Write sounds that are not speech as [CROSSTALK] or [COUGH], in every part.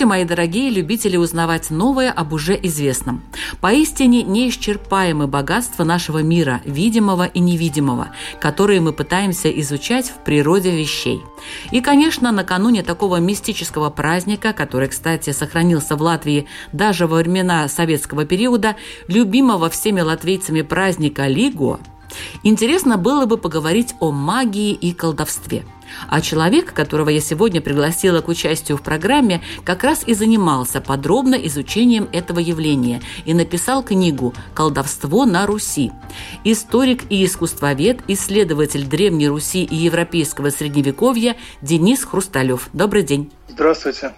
Здравствуйте, мои дорогие любители узнавать новое об уже известном. Поистине неисчерпаемы богатства нашего мира, видимого и невидимого, которые мы пытаемся изучать в природе вещей. И, конечно, накануне такого мистического праздника, который, кстати, сохранился в Латвии даже во времена советского периода, любимого всеми латвийцами праздника Лигуа, интересно было бы поговорить о магии и колдовстве – а человек, которого я сегодня пригласила к участию в программе, как раз и занимался подробно изучением этого явления и написал книгу «Колдовство на Руси». Историк и искусствовед, исследователь Древней Руси и европейского средневековья Денис Хрусталев. Добрый день. Здравствуйте.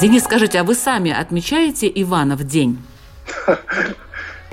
Денис, скажите, а вы сами отмечаете Ивана в день? [LAUGHS]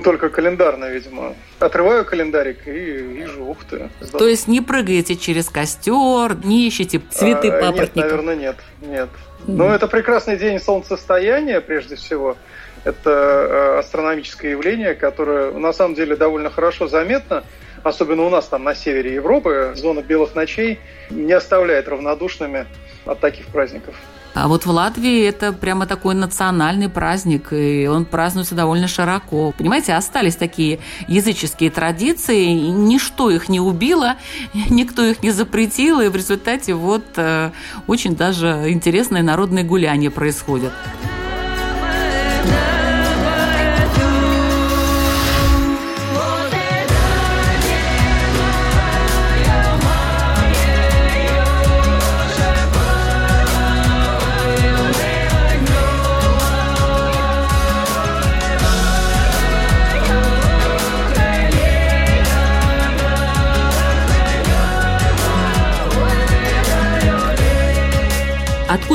Только календарно, видимо. Отрываю календарик и вижу, ух ты. Здорово. То есть не прыгаете через костер, не ищете цветы а, папоротника? Нет, наверное, нет. Нет. Mm. Но это прекрасный день солнцестояния, прежде всего. Это э, астрономическое явление, которое на самом деле довольно хорошо заметно особенно у нас там на севере Европы, зона белых ночей не оставляет равнодушными от таких праздников. А вот в Латвии это прямо такой национальный праздник, и он празднуется довольно широко. Понимаете, остались такие языческие традиции, ничто их не убило, [LAUGHS] никто их не запретил, и в результате вот э, очень даже интересные народные гуляния происходят.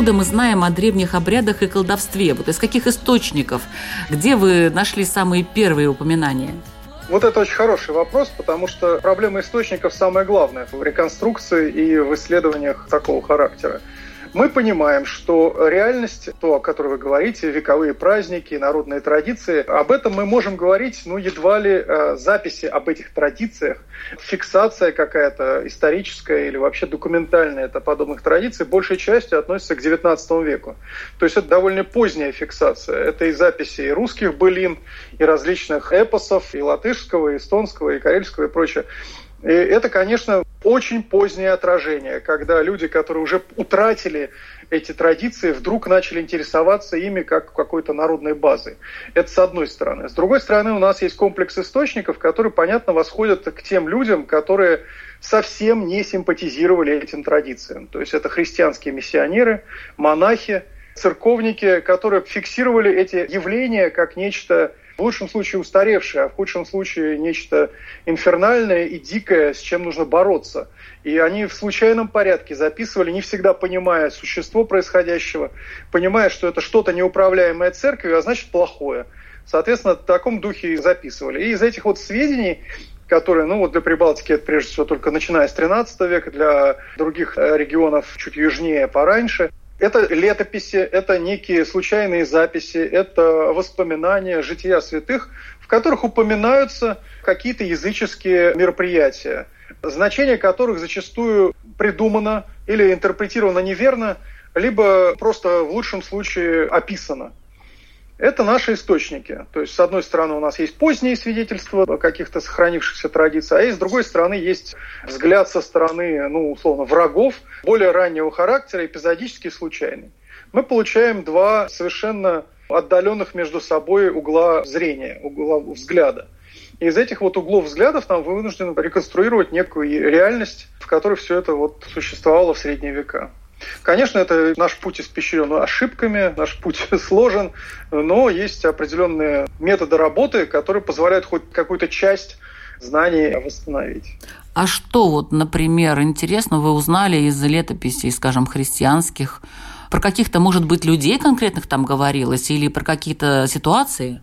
Откуда мы знаем о древних обрядах и колдовстве? Вот из каких источников? Где вы нашли самые первые упоминания? Вот это очень хороший вопрос, потому что проблема источников самая главная в реконструкции и в исследованиях такого характера мы понимаем, что реальность, то, о которой вы говорите, вековые праздники, народные традиции, об этом мы можем говорить, ну, едва ли э, записи об этих традициях, фиксация какая-то историческая или вообще документальная это подобных традиций, большей частью относится к XIX веку. То есть это довольно поздняя фиксация. Это и записи и русских былин, и различных эпосов, и латышского, и эстонского, и карельского, и прочее. И это, конечно, очень позднее отражение, когда люди, которые уже утратили эти традиции, вдруг начали интересоваться ими как какой-то народной базой. Это с одной стороны. С другой стороны, у нас есть комплекс источников, которые, понятно, восходят к тем людям, которые совсем не симпатизировали этим традициям. То есть это христианские миссионеры, монахи, церковники, которые фиксировали эти явления как нечто в лучшем случае устаревшее, а в худшем случае нечто инфернальное и дикое, с чем нужно бороться. И они в случайном порядке записывали, не всегда понимая существо происходящего, понимая, что это что-то неуправляемое церковью, а значит плохое. Соответственно, в таком духе и записывали. И из этих вот сведений которые, ну вот для Прибалтики это прежде всего только начиная с 13 века, для других э, регионов чуть южнее пораньше. Это летописи, это некие случайные записи, это воспоминания, жития святых, в которых упоминаются какие-то языческие мероприятия, значение которых зачастую придумано или интерпретировано неверно, либо просто в лучшем случае описано. Это наши источники. То есть, с одной стороны, у нас есть поздние свидетельства каких-то сохранившихся традиций, а с другой стороны есть взгляд со стороны, ну, условно, врагов более раннего характера, эпизодически случайный. Мы получаем два совершенно отдаленных между собой угла зрения, угла взгляда. И из этих вот углов взглядов нам вынуждены реконструировать некую реальность, в которой все это вот существовало в средние века. Конечно, это наш путь испещрен ошибками, наш путь [LAUGHS] сложен, но есть определенные методы работы, которые позволяют хоть какую-то часть знаний восстановить. А что вот, например, интересно вы узнали из летописей, скажем, христианских, про каких-то, может быть, людей конкретных там говорилось или про какие-то ситуации?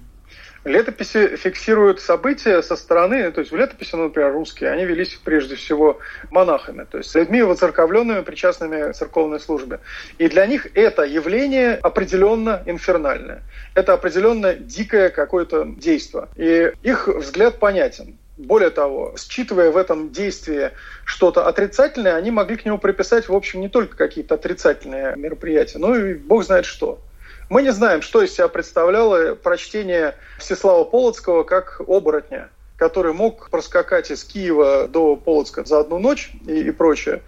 Летописи фиксируют события со стороны, то есть в летописи, ну, например, русские, они велись прежде всего монахами, то есть людьми воцерковленными, причастными к церковной службе. И для них это явление определенно инфернальное. Это определенно дикое какое-то действие. И их взгляд понятен. Более того, считывая в этом действии что-то отрицательное, они могли к нему приписать, в общем, не только какие-то отрицательные мероприятия, но и бог знает что. Мы не знаем, что из себя представляло прочтение Всеслава Полоцкого как оборотня, который мог проскакать из Киева до Полоцка за одну ночь и, и прочее.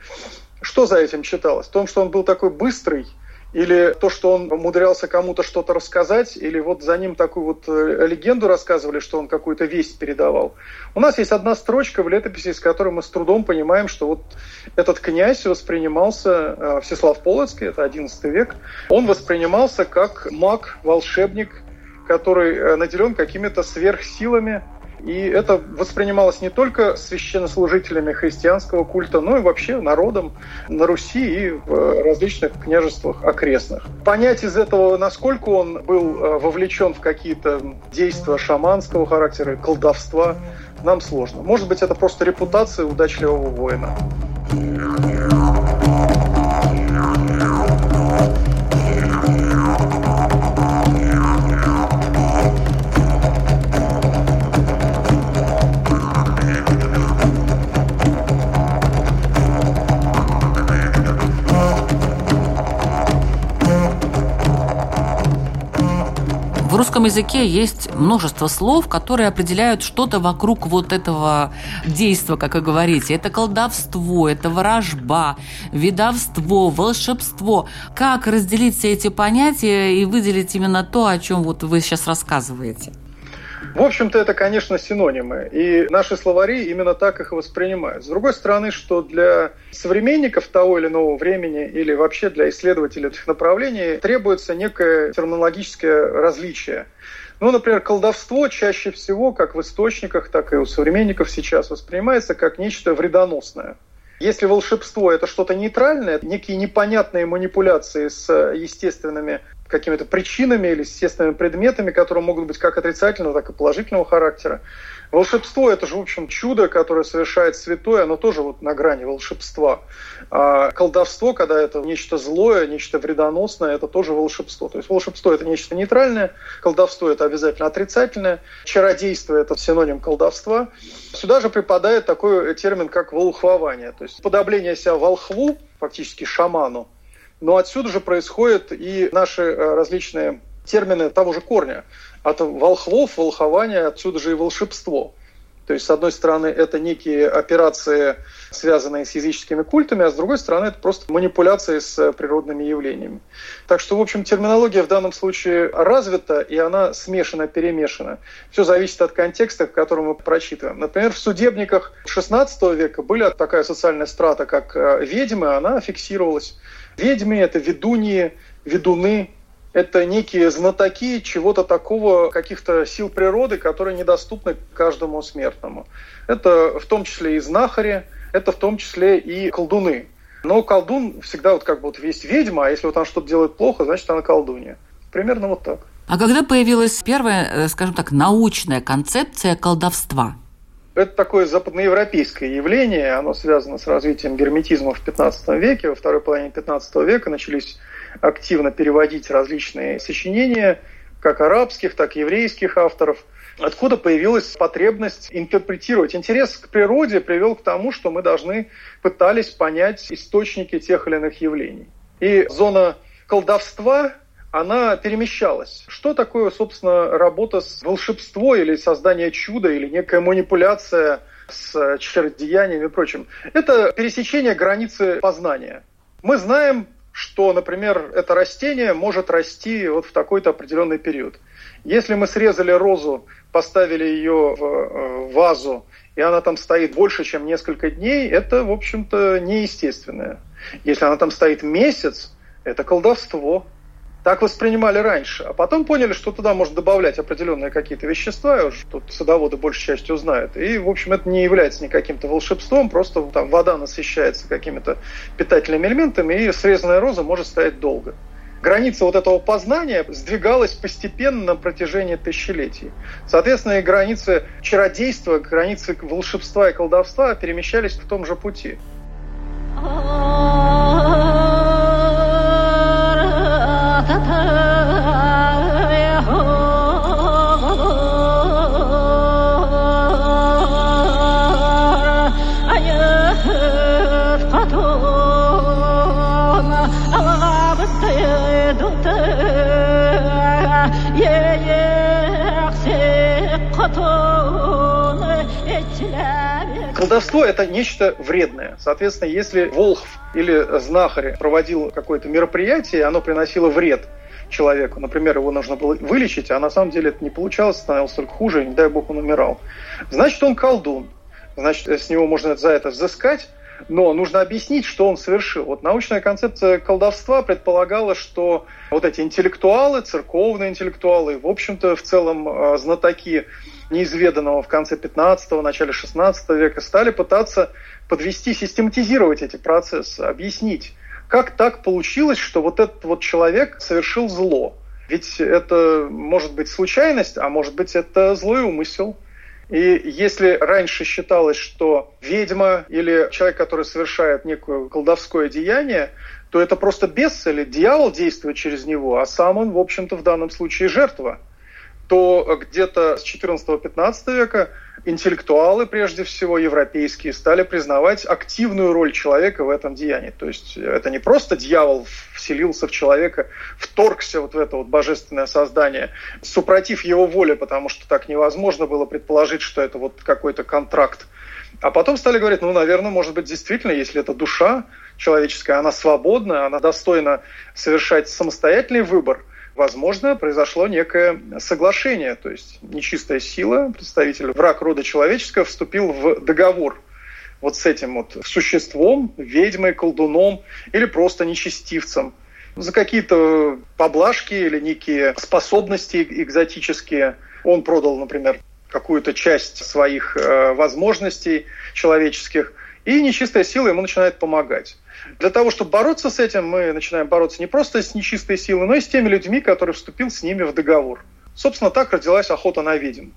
Что за этим читалось? В том, что он был такой быстрый, или то, что он умудрялся кому-то что-то рассказать, или вот за ним такую вот э, легенду рассказывали, что он какую-то весть передавал. У нас есть одна строчка в летописи, с которой мы с трудом понимаем, что вот этот князь воспринимался, э, Всеслав Полоцкий, это XI век, он воспринимался как маг, волшебник, который э, наделен какими-то сверхсилами, и это воспринималось не только священнослужителями христианского культа, но и вообще народом на Руси и в различных княжествах окрестных. Понять из этого, насколько он был э, вовлечен в какие-то действия шаманского характера, колдовства, нам сложно. Может быть, это просто репутация удачливого воина. Русском языке есть множество слов, которые определяют что-то вокруг вот этого действия, как вы говорите. Это колдовство, это ворожба, видовство, волшебство. Как разделить все эти понятия и выделить именно то, о чем вот вы сейчас рассказываете? В общем-то, это, конечно, синонимы. И наши словари именно так их воспринимают. С другой стороны, что для современников того или иного времени или вообще для исследователей этих направлений требуется некое терминологическое различие. Ну, например, колдовство чаще всего, как в источниках, так и у современников сейчас воспринимается как нечто вредоносное. Если волшебство – это что-то нейтральное, некие непонятные манипуляции с естественными какими-то причинами или естественными предметами, которые могут быть как отрицательного, так и положительного характера. Волшебство – это же, в общем, чудо, которое совершает святой, оно тоже вот на грани волшебства. А колдовство, когда это нечто злое, нечто вредоносное, это тоже волшебство. То есть волшебство – это нечто нейтральное, колдовство – это обязательно отрицательное, чародейство – это синоним колдовства. Сюда же припадает такой термин, как волхвование, то есть подобление себя волхву, фактически шаману, но отсюда же происходят и наши э, различные термины того же корня. От волхвов, волхования, отсюда же и волшебство. То есть, с одной стороны, это некие операции, связанные с языческими культами, а с другой стороны, это просто манипуляции с природными явлениями. Так что, в общем, терминология в данном случае развита, и она смешана, перемешана. Все зависит от контекста, в котором мы прочитываем. Например, в судебниках XVI века была такая социальная страта, как э, ведьмы, она фиксировалась. Ведьмы – это ведуньи, ведуны, это некие знатоки чего-то такого, каких-то сил природы, которые недоступны каждому смертному. Это в том числе и знахари, это в том числе и колдуны. Но колдун всегда вот как бы вот есть ведьма, а если вот она что-то делает плохо, значит она колдунья. Примерно вот так. А когда появилась первая, э, скажем так, научная концепция колдовства? Это такое западноевропейское явление, оно связано с развитием герметизма в 15 веке. Во второй половине 15 века начались активно переводить различные сочинения, как арабских, так и еврейских авторов. Откуда появилась потребность интерпретировать? Интерес к природе привел к тому, что мы должны пытались понять источники тех или иных явлений. И зона колдовства она перемещалась. Что такое, собственно, работа с волшебством или создание чуда, или некая манипуляция с чародеяниями и прочим? Это пересечение границы познания. Мы знаем, что, например, это растение может расти вот в такой-то определенный период. Если мы срезали розу, поставили ее в э, вазу, и она там стоит больше, чем несколько дней, это, в общем-то, неестественное. Если она там стоит месяц, это колдовство. Так воспринимали раньше. А потом поняли, что туда можно добавлять определенные какие-то вещества, уж тут садоводы большей частью знают. И, в общем, это не является никаким-то волшебством, просто там вода насыщается какими-то питательными элементами, и срезанная роза может стоять долго. Граница вот этого познания сдвигалась постепенно на протяжении тысячелетий. Соответственно, и границы чародейства, границы волшебства и колдовства перемещались в том же пути. Колдовство – это нечто вредное. Соответственно, если Волхв или знахарь проводил какое-то мероприятие, оно приносило вред человеку. Например, его нужно было вылечить, а на самом деле это не получалось, становилось только хуже, и не дай бог он умирал. Значит, он колдун. Значит, с него можно за это взыскать, но нужно объяснить, что он совершил. Вот научная концепция колдовства предполагала, что вот эти интеллектуалы, церковные интеллектуалы, в общем-то, в целом э, знатоки неизведанного в конце 15-го, начале 16 века стали пытаться подвести, систематизировать эти процессы, объяснить, как так получилось, что вот этот вот человек совершил зло. Ведь это может быть случайность, а может быть это злой умысел – и если раньше считалось, что ведьма или человек, который совершает некое колдовское деяние, то это просто бес или дьявол действует через него, а сам он, в общем-то, в данном случае жертва – то где-то с 14-15 века интеллектуалы, прежде всего европейские, стали признавать активную роль человека в этом деянии. То есть это не просто дьявол вселился в человека, вторгся вот в это вот божественное создание, супротив его воли, потому что так невозможно было предположить, что это вот какой-то контракт. А потом стали говорить, ну, наверное, может быть, действительно, если это душа человеческая, она свободна, она достойна совершать самостоятельный выбор – возможно, произошло некое соглашение, то есть нечистая сила, представитель враг рода человеческого, вступил в договор вот с этим вот существом, ведьмой, колдуном или просто нечестивцем за какие-то поблажки или некие способности экзотические. Он продал, например, какую-то часть своих э, возможностей человеческих, и нечистая сила ему начинает помогать. Для того, чтобы бороться с этим, мы начинаем бороться не просто с нечистой силой, но и с теми людьми, которые вступил с ними в договор. Собственно, так родилась охота на ведьм,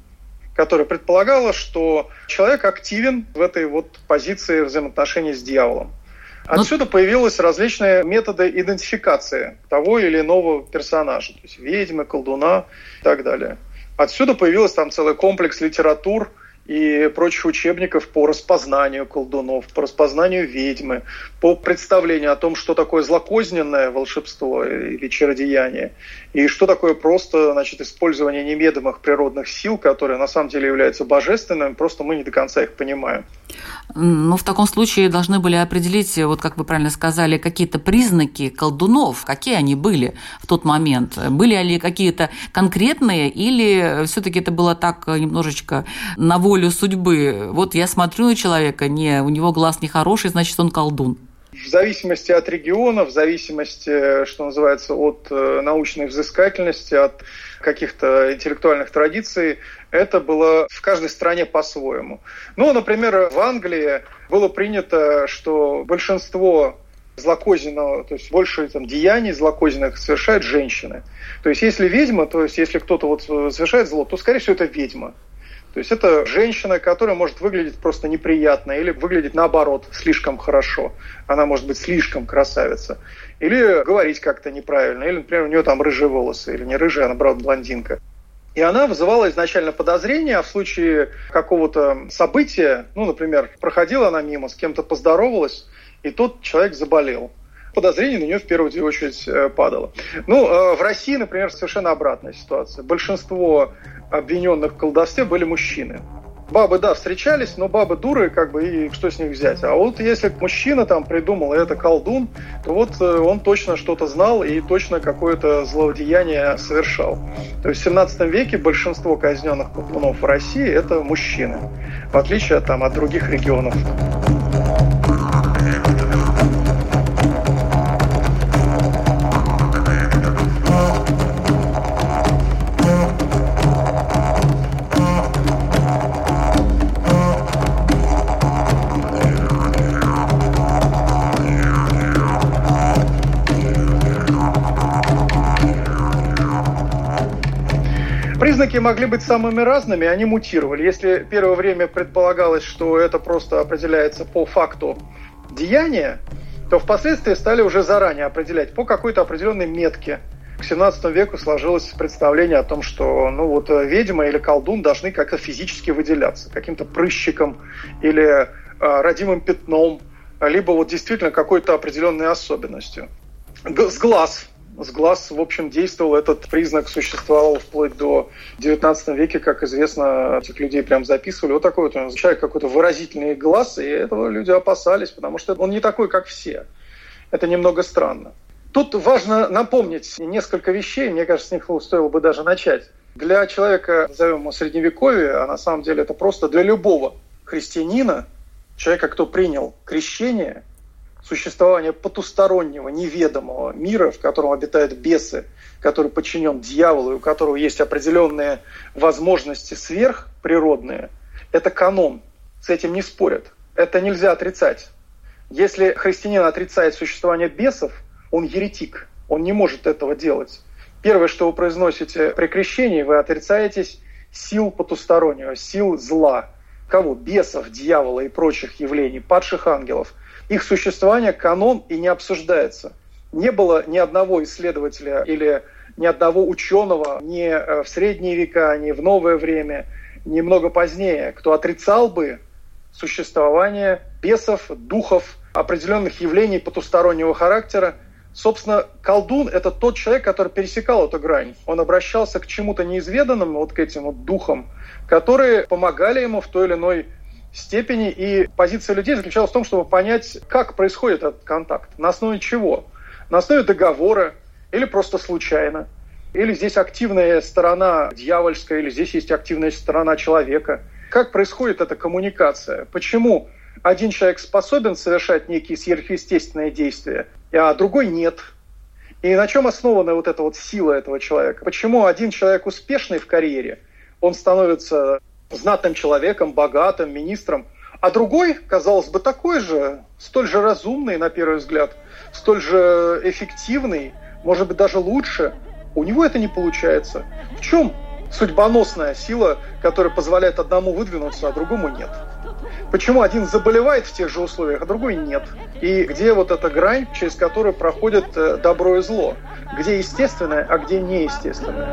которая предполагала, что человек активен в этой вот позиции взаимоотношений с дьяволом. Ну, Отсюда появились различные методы идентификации того или иного персонажа, то есть ведьмы, колдуна и так далее. Отсюда появился там целый комплекс литератур – и прочих учебников по распознанию колдунов, по распознанию ведьмы, по представлению о том, что такое злокозненное волшебство или чародеяние, и что такое просто значит, использование неведомых природных сил, которые на самом деле являются божественными, просто мы не до конца их понимаем. Ну, в таком случае должны были определить, вот как вы правильно сказали, какие-то признаки колдунов, какие они были в тот момент. Были ли какие-то конкретные, или все-таки это было так немножечко на волю судьбы? Вот я смотрю на человека, не, у него глаз нехороший, значит, он колдун. В зависимости от региона, в зависимости, что называется, от э, научной взыскательности, от каких-то интеллектуальных традиций, это было в каждой стране по-своему. Ну, например, в Англии было принято, что большинство злокозненного, то есть больше там, деяний злокозненных совершают женщины. То есть если ведьма, то есть если кто-то вот совершает зло, то, скорее всего, это ведьма. То есть это женщина, которая может выглядеть просто неприятно или выглядеть наоборот слишком хорошо. Она может быть слишком красавица. Или говорить как-то неправильно. Или, например, у нее там рыжие волосы. Или не рыжая, а наоборот блондинка. И она вызывала изначально подозрения, а в случае какого-то события, ну, например, проходила она мимо, с кем-то поздоровалась, и тот человек заболел. Подозрение на нее в первую очередь э, падало. Ну, э, в России, например, совершенно обратная ситуация. Большинство обвиненных в колдовстве были мужчины. Бабы, да, встречались, но бабы дуры, как бы, и что с них взять? А вот если мужчина там придумал, это колдун, то вот э, он точно что-то знал и точно какое-то злоудеяние совершал. То есть в 17 веке большинство казненных колдунов в России – это мужчины, в отличие там, от других регионов. Признаки могли быть самыми разными, они мутировали. Если первое время предполагалось, что это просто определяется по факту деяния, то впоследствии стали уже заранее определять по какой-то определенной метке. К 17 веку сложилось представление о том, что ну вот ведьма или колдун должны как-то физически выделяться, каким-то прыщиком или э, родимым пятном, либо вот действительно какой-то определенной особенностью. С глаз с глаз, в общем, действовал этот признак, существовал вплоть до 19 века, как известно, этих людей прям записывали. Вот такой вот человек какой-то выразительный глаз, и этого люди опасались, потому что он не такой, как все. Это немного странно. Тут важно напомнить несколько вещей, мне кажется, с них стоило бы даже начать. Для человека, назовем его средневековья, а на самом деле это просто для любого христианина, человека, кто принял крещение – существование потустороннего, неведомого мира, в котором обитают бесы, который подчинен дьяволу, и у которого есть определенные возможности сверхприродные, это канон. С этим не спорят. Это нельзя отрицать. Если христианин отрицает существование бесов, он еретик. Он не может этого делать. Первое, что вы произносите при крещении, вы отрицаетесь сил потустороннего, сил зла. Кого? Бесов, дьявола и прочих явлений, падших ангелов – их существование канон и не обсуждается. Не было ни одного исследователя или ни одного ученого ни э, в средние века, ни в новое время, ни много позднее, кто отрицал бы существование бесов, духов, определенных явлений потустороннего характера. Собственно, колдун – это тот человек, который пересекал эту грань. Он обращался к чему-то неизведанному, вот к этим вот духам, которые помогали ему в той или иной степени. И позиция людей заключалась в том, чтобы понять, как происходит этот контакт, на основе чего. На основе договора или просто случайно. Или здесь активная сторона дьявольская, или здесь есть активная сторона человека. Как происходит эта коммуникация? Почему один человек способен совершать некие сверхъестественные действия, а другой нет? И на чем основана вот эта вот сила этого человека? Почему один человек успешный в карьере, он становится знатным человеком, богатым, министром, а другой, казалось бы, такой же, столь же разумный, на первый взгляд, столь же эффективный, может быть, даже лучше, у него это не получается. В чем судьбоносная сила, которая позволяет одному выдвинуться, а другому нет? Почему один заболевает в тех же условиях, а другой нет? И где вот эта грань, через которую проходит э, добро и зло? Где естественное, а где неестественное?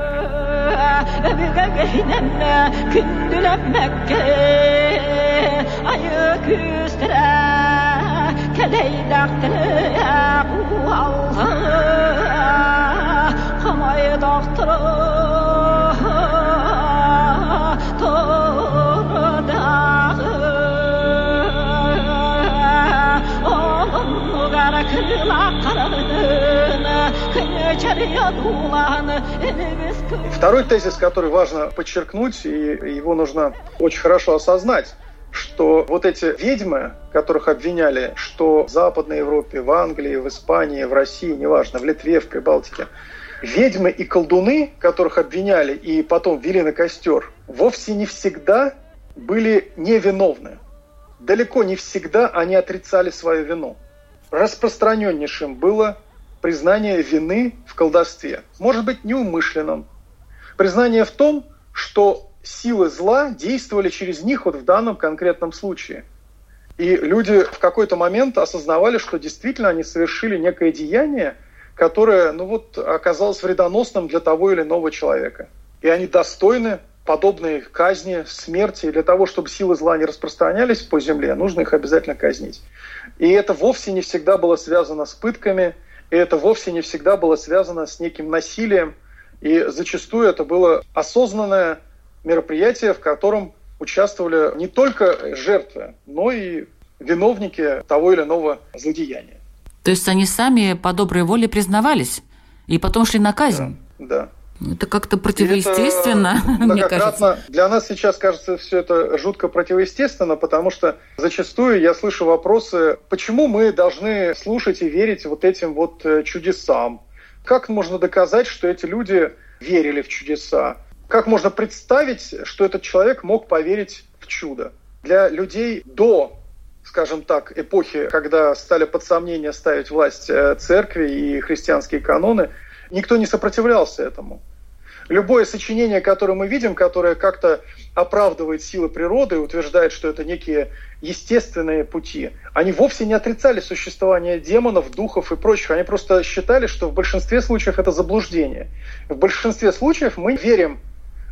Второй тезис, который важно подчеркнуть, и его нужно очень хорошо осознать, что вот эти ведьмы, которых обвиняли, что в Западной Европе, в Англии, в Испании, в России, неважно, в Литве, в Прибалтике, ведьмы и колдуны, которых обвиняли и потом вели на костер, вовсе не всегда были невиновны. Далеко не всегда они отрицали свою вину распространеннейшим было признание вины в колдовстве. Может быть, неумышленным. Признание в том, что силы зла действовали через них вот в данном конкретном случае. И люди в какой-то момент осознавали, что действительно они совершили некое деяние, которое ну вот, оказалось вредоносным для того или иного человека. И они достойны подобные казни, смерти. Для того, чтобы силы зла не распространялись по земле, нужно их обязательно казнить. И это вовсе не всегда было связано с пытками, и это вовсе не всегда было связано с неким насилием. И зачастую это было осознанное мероприятие, в котором участвовали не только жертвы, но и виновники того или иного злодеяния. То есть они сами по доброй воле признавались и потом шли на казнь? Да. да. Это как-то противоестественно, [LAUGHS] это мне кажется. Для нас сейчас кажется все это жутко противоестественно, потому что зачастую я слышу вопросы, почему мы должны слушать и верить вот этим вот э, чудесам? Как можно доказать, что эти люди верили в чудеса? Как можно представить, что этот человек мог поверить в чудо? Для людей до скажем так, эпохи, когда стали под сомнение ставить власть э, церкви и христианские каноны, никто не сопротивлялся этому. Любое сочинение, которое мы видим, которое как-то оправдывает силы природы и утверждает, что это некие естественные пути, они вовсе не отрицали существование демонов, духов и прочих. Они просто считали, что в большинстве случаев это заблуждение. В большинстве случаев мы верим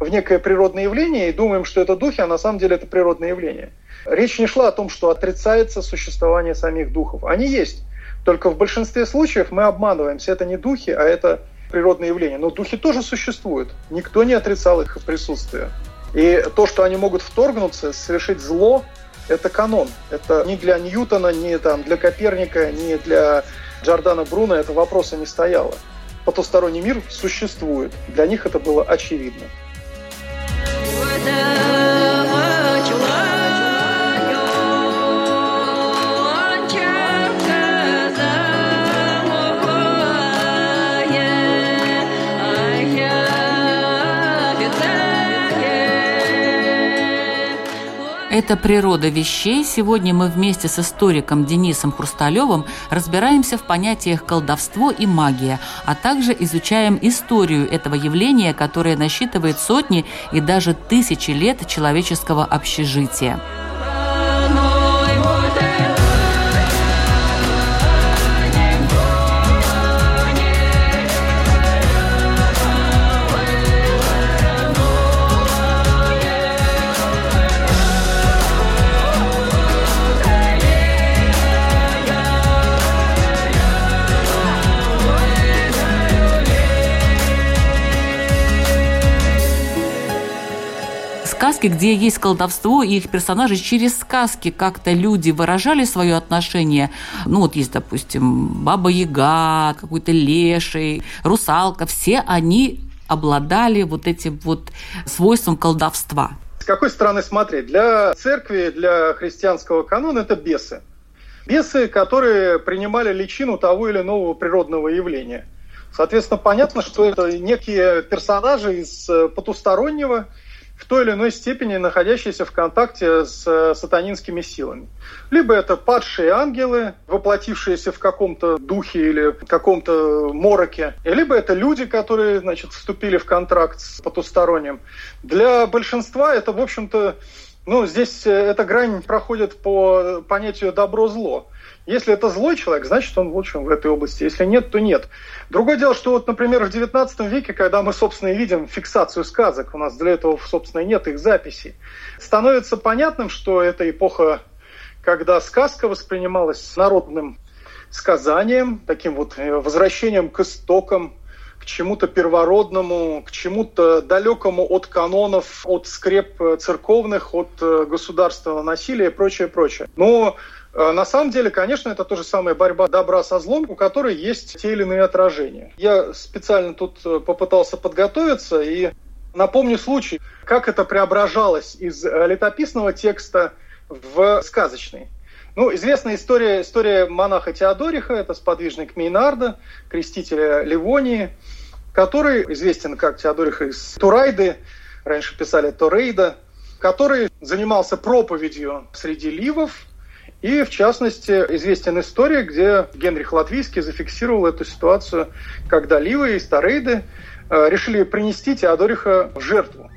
в некое природное явление и думаем, что это духи, а на самом деле это природное явление. Речь не шла о том, что отрицается существование самих духов. Они есть. Только в большинстве случаев мы обманываемся. Это не духи, а это природные явления. Но духи тоже существуют. Никто не отрицал их присутствие. И то, что они могут вторгнуться, совершить зло, это канон. Это не для Ньютона, не там, для Коперника, не для Джордана Бруна это вопроса не стояло. Потусторонний мир существует. Для них это было очевидно. Это природа вещей. Сегодня мы вместе с историком Денисом Хрусталевым разбираемся в понятиях колдовство и магия, а также изучаем историю этого явления, которое насчитывает сотни и даже тысячи лет человеческого общежития. Сказки, где есть колдовство, и их персонажи через сказки как-то люди выражали свое отношение. Ну, вот есть, допустим, Баба Яга, какой-то Леший, Русалка. Все они обладали вот этим вот свойством колдовства. С какой стороны смотреть? Для церкви, для христианского канона это бесы. Бесы, которые принимали личину того или иного природного явления. Соответственно, понятно, что это некие персонажи из э, потустороннего, в той или иной степени находящиеся в контакте с э, сатанинскими силами. Либо это падшие ангелы, воплотившиеся в каком-то духе или каком-то мороке, либо это люди, которые значит, вступили в контракт с потусторонним. Для большинства это, в общем-то, ну, здесь э, эта грань проходит по понятию добро-зло. Если это злой человек, значит, он лучше в этой области. Если нет, то нет. Другое дело, что вот, например, в XIX веке, когда мы, собственно, видим фиксацию сказок, у нас для этого, собственно, нет их записей, становится понятным, что это эпоха, когда сказка воспринималась народным сказанием, таким вот э, возвращением к истокам, к чему-то первородному, к чему-то далекому от канонов, от скреп э, церковных, от э, государственного насилия и прочее, прочее. Но на самом деле, конечно, это то же самое борьба добра со злом, у которой есть те или иные отражения. Я специально тут э, попытался подготовиться и напомню случай, как это преображалось из э, летописного текста в сказочный. Ну, известная история, история монаха Теодориха, это сподвижник Мейнарда, крестителя Ливонии, который известен как Теодорих из Турайды, раньше писали Торейда, который занимался проповедью среди ливов, и, в частности, известен история, где Генрих Латвийский зафиксировал эту ситуацию, когда Ливы и Старейды э, решили принести Теодориха в жертву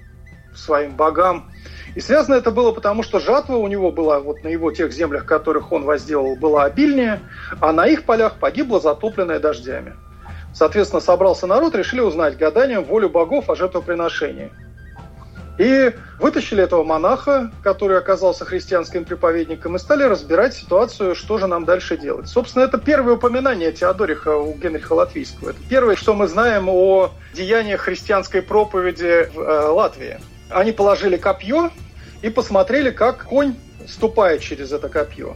своим богам. И связано это было потому, что жатва у него была, вот на его тех землях, которых он возделал, была обильнее, а на их полях погибла затопленная дождями. Соответственно, собрался народ, решили узнать гаданием волю богов о жертвоприношении. И вытащили этого монаха, который оказался христианским проповедником, и стали разбирать ситуацию, что же нам дальше делать. Собственно, это первое упоминание Теодориха у Генриха Латвийского. Это первое, что мы знаем о деяниях христианской проповеди в э, Латвии. Они положили копье и посмотрели, как конь ступает через это копье.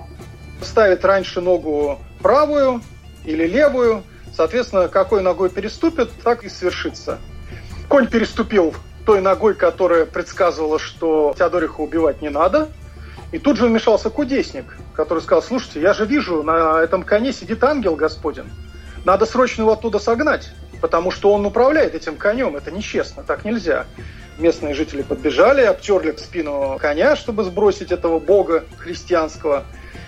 Ставит раньше ногу правую или левую, соответственно, какой ногой переступит, так и свершится. Конь переступил той ногой, которая предсказывала, что Теодориха убивать не надо. И тут же вмешался кудесник, который сказал, слушайте, я же вижу, на этом коне сидит ангел Господин. Надо срочно его оттуда согнать, потому что он управляет этим конем. Это нечестно, так нельзя. Местные жители подбежали, обтерли спину коня, чтобы сбросить этого бога христианского.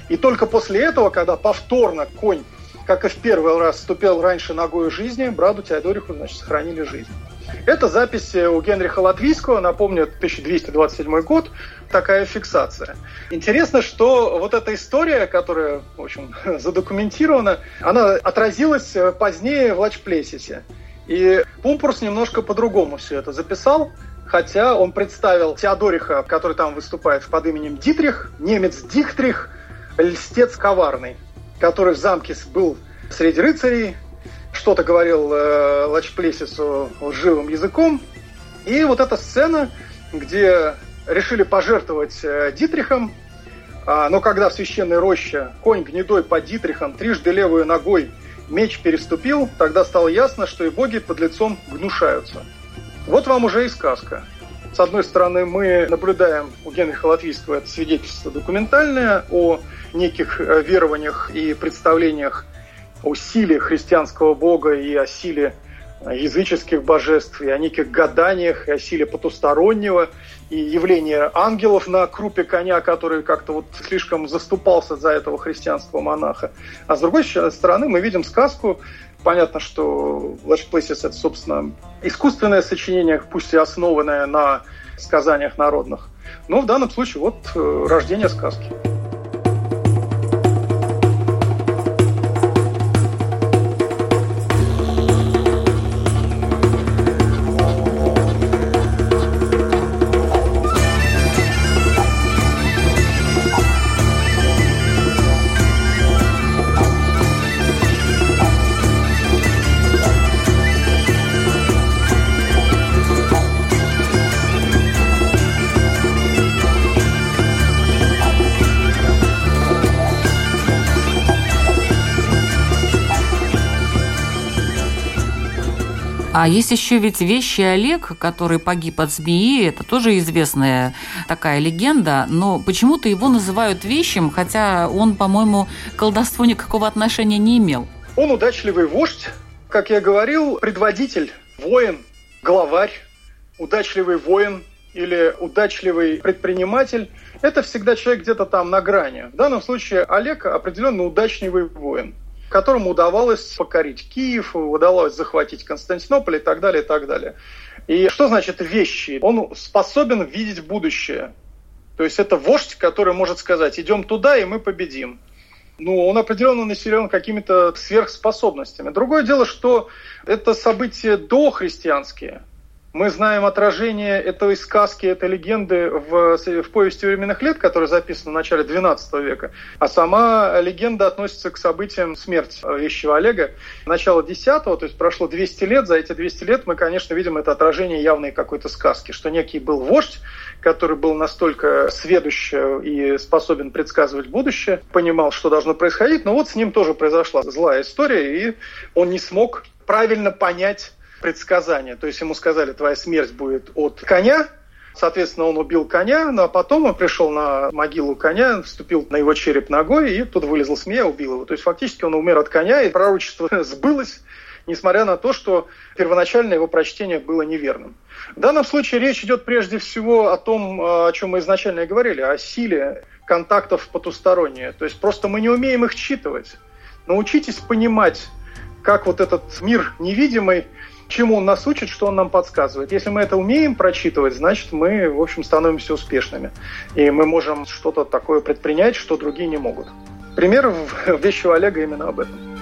И только после этого, когда повторно конь, как и в первый раз, ступил раньше ногой жизни, браду Теодориху, значит, сохранили жизнь. Это запись у Генриха Латвийского, напомню, 1227 год, такая фиксация. Интересно, что вот эта история, которая, в общем, [LAUGHS] задокументирована, она отразилась позднее в Лачплесисе. И Пумпурс немножко по-другому все это записал, хотя он представил Теодориха, который там выступает под именем Дитрих, немец Дихтрих, льстец коварный, который в замке был среди рыцарей, что-то говорил э, Лачплесису живым языком. И вот эта сцена, где решили пожертвовать э, Дитрихом, а, но когда в священной роще конь гнедой под Дитрихом трижды левой ногой меч переступил, тогда стало ясно, что и боги под лицом гнушаются. Вот вам уже и сказка. С одной стороны, мы наблюдаем у Генриха Латвийского это свидетельство документальное о неких э, верованиях и представлениях о силе христианского бога и о силе языческих божеств, и о неких гаданиях, и о силе потустороннего, и явление ангелов на крупе коня, который как-то вот слишком заступался за этого христианского монаха. А с другой стороны мы видим сказку, понятно, что Last Places это, собственно, искусственное сочинение, пусть и основанное на сказаниях народных. Но в данном случае вот э, рождение сказки. А есть еще ведь вещи Олег, который погиб от змеи. Это тоже известная такая легенда. Но почему-то его называют вещим, хотя он, по-моему, колдовству никакого отношения не имел. Он удачливый вождь, как я говорил, предводитель, воин, главарь, удачливый воин или удачливый предприниматель – это всегда человек где-то там на грани. В данном случае Олег определенно удачливый воин – которому удавалось покорить Киев, удалось захватить Константинополь и так далее, и так далее. И что значит вещи? Он способен видеть будущее. То есть это вождь, который может сказать, идем туда, и мы победим. Ну, он определенно населен какими-то сверхспособностями. Другое дело, что это события дохристианские. Мы знаем отражение этой сказки, этой легенды в, в повести временных лет, которая записана в начале XII века. А сама легенда относится к событиям смерти вещего Олега начала X, то есть прошло 200 лет. За эти 200 лет мы, конечно, видим это отражение явной какой-то сказки, что некий был вождь, который был настолько сведущ и способен предсказывать будущее, понимал, что должно происходить, но вот с ним тоже произошла злая история, и он не смог правильно понять предсказание. То есть ему сказали, твоя смерть будет от коня, Соответственно, он убил коня, но потом он пришел на могилу коня, вступил на его череп ногой, и тут вылезла змея, убил его. То есть фактически он умер от коня, и пророчество [LAUGHS] сбылось, несмотря на то, что первоначально его прочтение было неверным. В данном случае речь идет прежде всего о том, о чем мы изначально и говорили, о силе контактов потусторонние. То есть просто мы не умеем их читывать. Научитесь понимать, как вот этот мир невидимый чему он нас учит, что он нам подсказывает. Если мы это умеем прочитывать, значит, мы, в общем, становимся успешными. И мы можем что-то такое предпринять, что другие не могут. Пример в [LAUGHS] вещи у Олега именно об этом.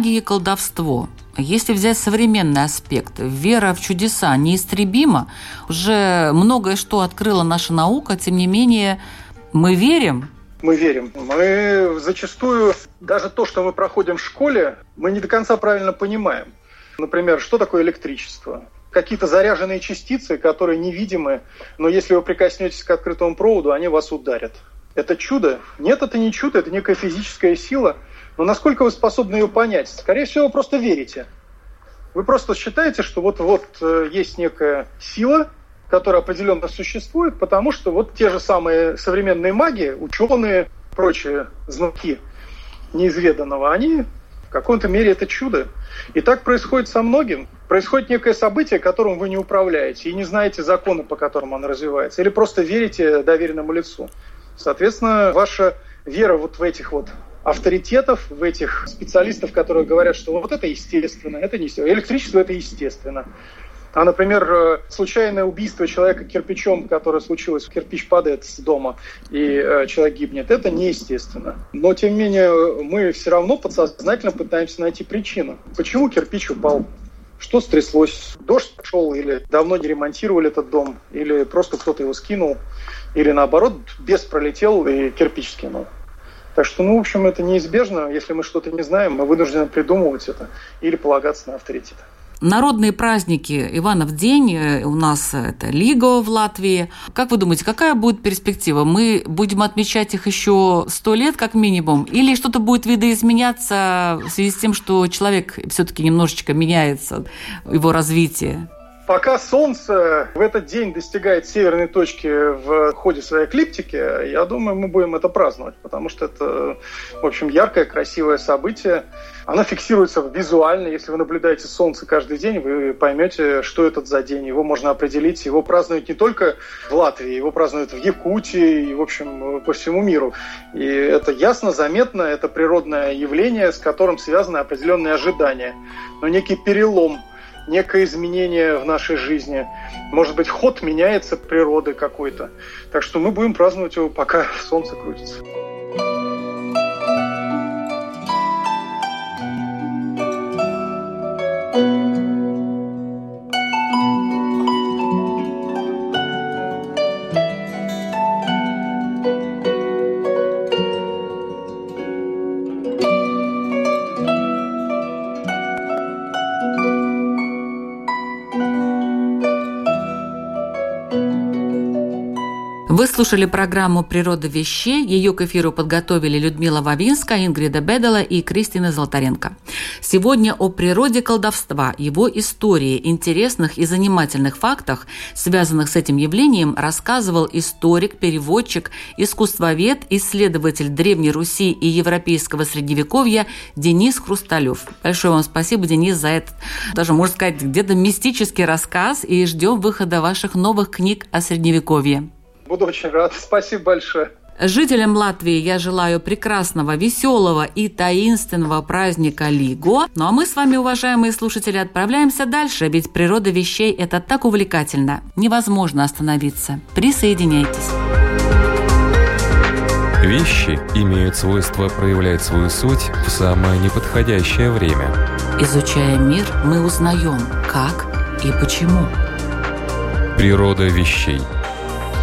Магия и колдовство. Если взять современный аспект, вера в чудеса неистребима. Уже многое что открыла наша наука, тем не менее мы верим. Мы верим. Мы зачастую даже то, что мы проходим в школе, мы не до конца правильно понимаем. Например, что такое электричество? Какие-то заряженные частицы, которые невидимы, но если вы прикоснетесь к открытому проводу, они вас ударят. Это чудо? Нет, это не чудо, это некая физическая сила – но насколько вы способны ее понять? Скорее всего, вы просто верите. Вы просто считаете, что вот-вот э, есть некая сила, которая определенно существует, потому что вот те же самые современные маги, ученые, прочие знатки неизведанного, они в каком-то мере это чудо. И так происходит со многим. Происходит некое событие, которым вы не управляете, и не знаете законы, по которым оно развивается, или просто верите доверенному лицу. Соответственно, ваша вера вот в этих вот авторитетов, в этих специалистов, которые говорят, что вот это естественно, это не все. Электричество это естественно. А, например, э, случайное убийство человека кирпичом, которое случилось, кирпич падает с дома, и э, человек гибнет, это неестественно. Но, тем не менее, мы все равно подсознательно пытаемся найти причину. Почему кирпич упал? Что стряслось? Дождь пошел, или давно не ремонтировали этот дом, или просто кто-то его скинул, или наоборот, без пролетел и кирпич скинул. Так что, ну, в общем, это неизбежно. Если мы что-то не знаем, мы вынуждены придумывать это или полагаться на авторитет. Народные праздники Иванов день, э, у нас это Лиго в Латвии. Как вы думаете, какая будет перспектива? Мы будем отмечать их еще сто лет как минимум? Или что-то будет видоизменяться в связи с тем, что человек все-таки немножечко меняется, его развитие? Пока Солнце в этот день достигает северной точки в ходе своей эклиптики, я думаю, мы будем это праздновать, потому что это, в общем, яркое, красивое событие. Оно фиксируется визуально. Если вы наблюдаете Солнце каждый день, вы поймете, что это за день. Его можно определить. Его празднуют не только в Латвии, его празднуют в Якутии и, в общем, по всему миру. И это ясно, заметно, это природное явление, с которым связаны определенные ожидания. Но некий перелом некое изменение в нашей жизни. Может быть, ход меняется природы какой-то. Так что мы будем праздновать его, пока [LAUGHS] солнце крутится. Вы слушали программу «Природа вещей». Ее к эфиру подготовили Людмила Вавинска, Ингрида Бедела и Кристина Золотаренко. Сегодня о природе колдовства, его истории, интересных и занимательных фактах, связанных с этим явлением, рассказывал историк, переводчик, искусствовед, исследователь Древней Руси и Европейского Средневековья Денис Хрусталев. Большое вам спасибо, Денис, за этот, даже можно сказать, где-то мистический рассказ и ждем выхода ваших новых книг о Средневековье. Буду очень рад. Спасибо большое. Жителям Латвии я желаю прекрасного, веселого и таинственного праздника Лиго. Ну а мы с вами, уважаемые слушатели, отправляемся дальше, ведь природа вещей – это так увлекательно. Невозможно остановиться. Присоединяйтесь. Вещи имеют свойство проявлять свою суть в самое неподходящее время. Изучая мир, мы узнаем, как и почему. Природа вещей –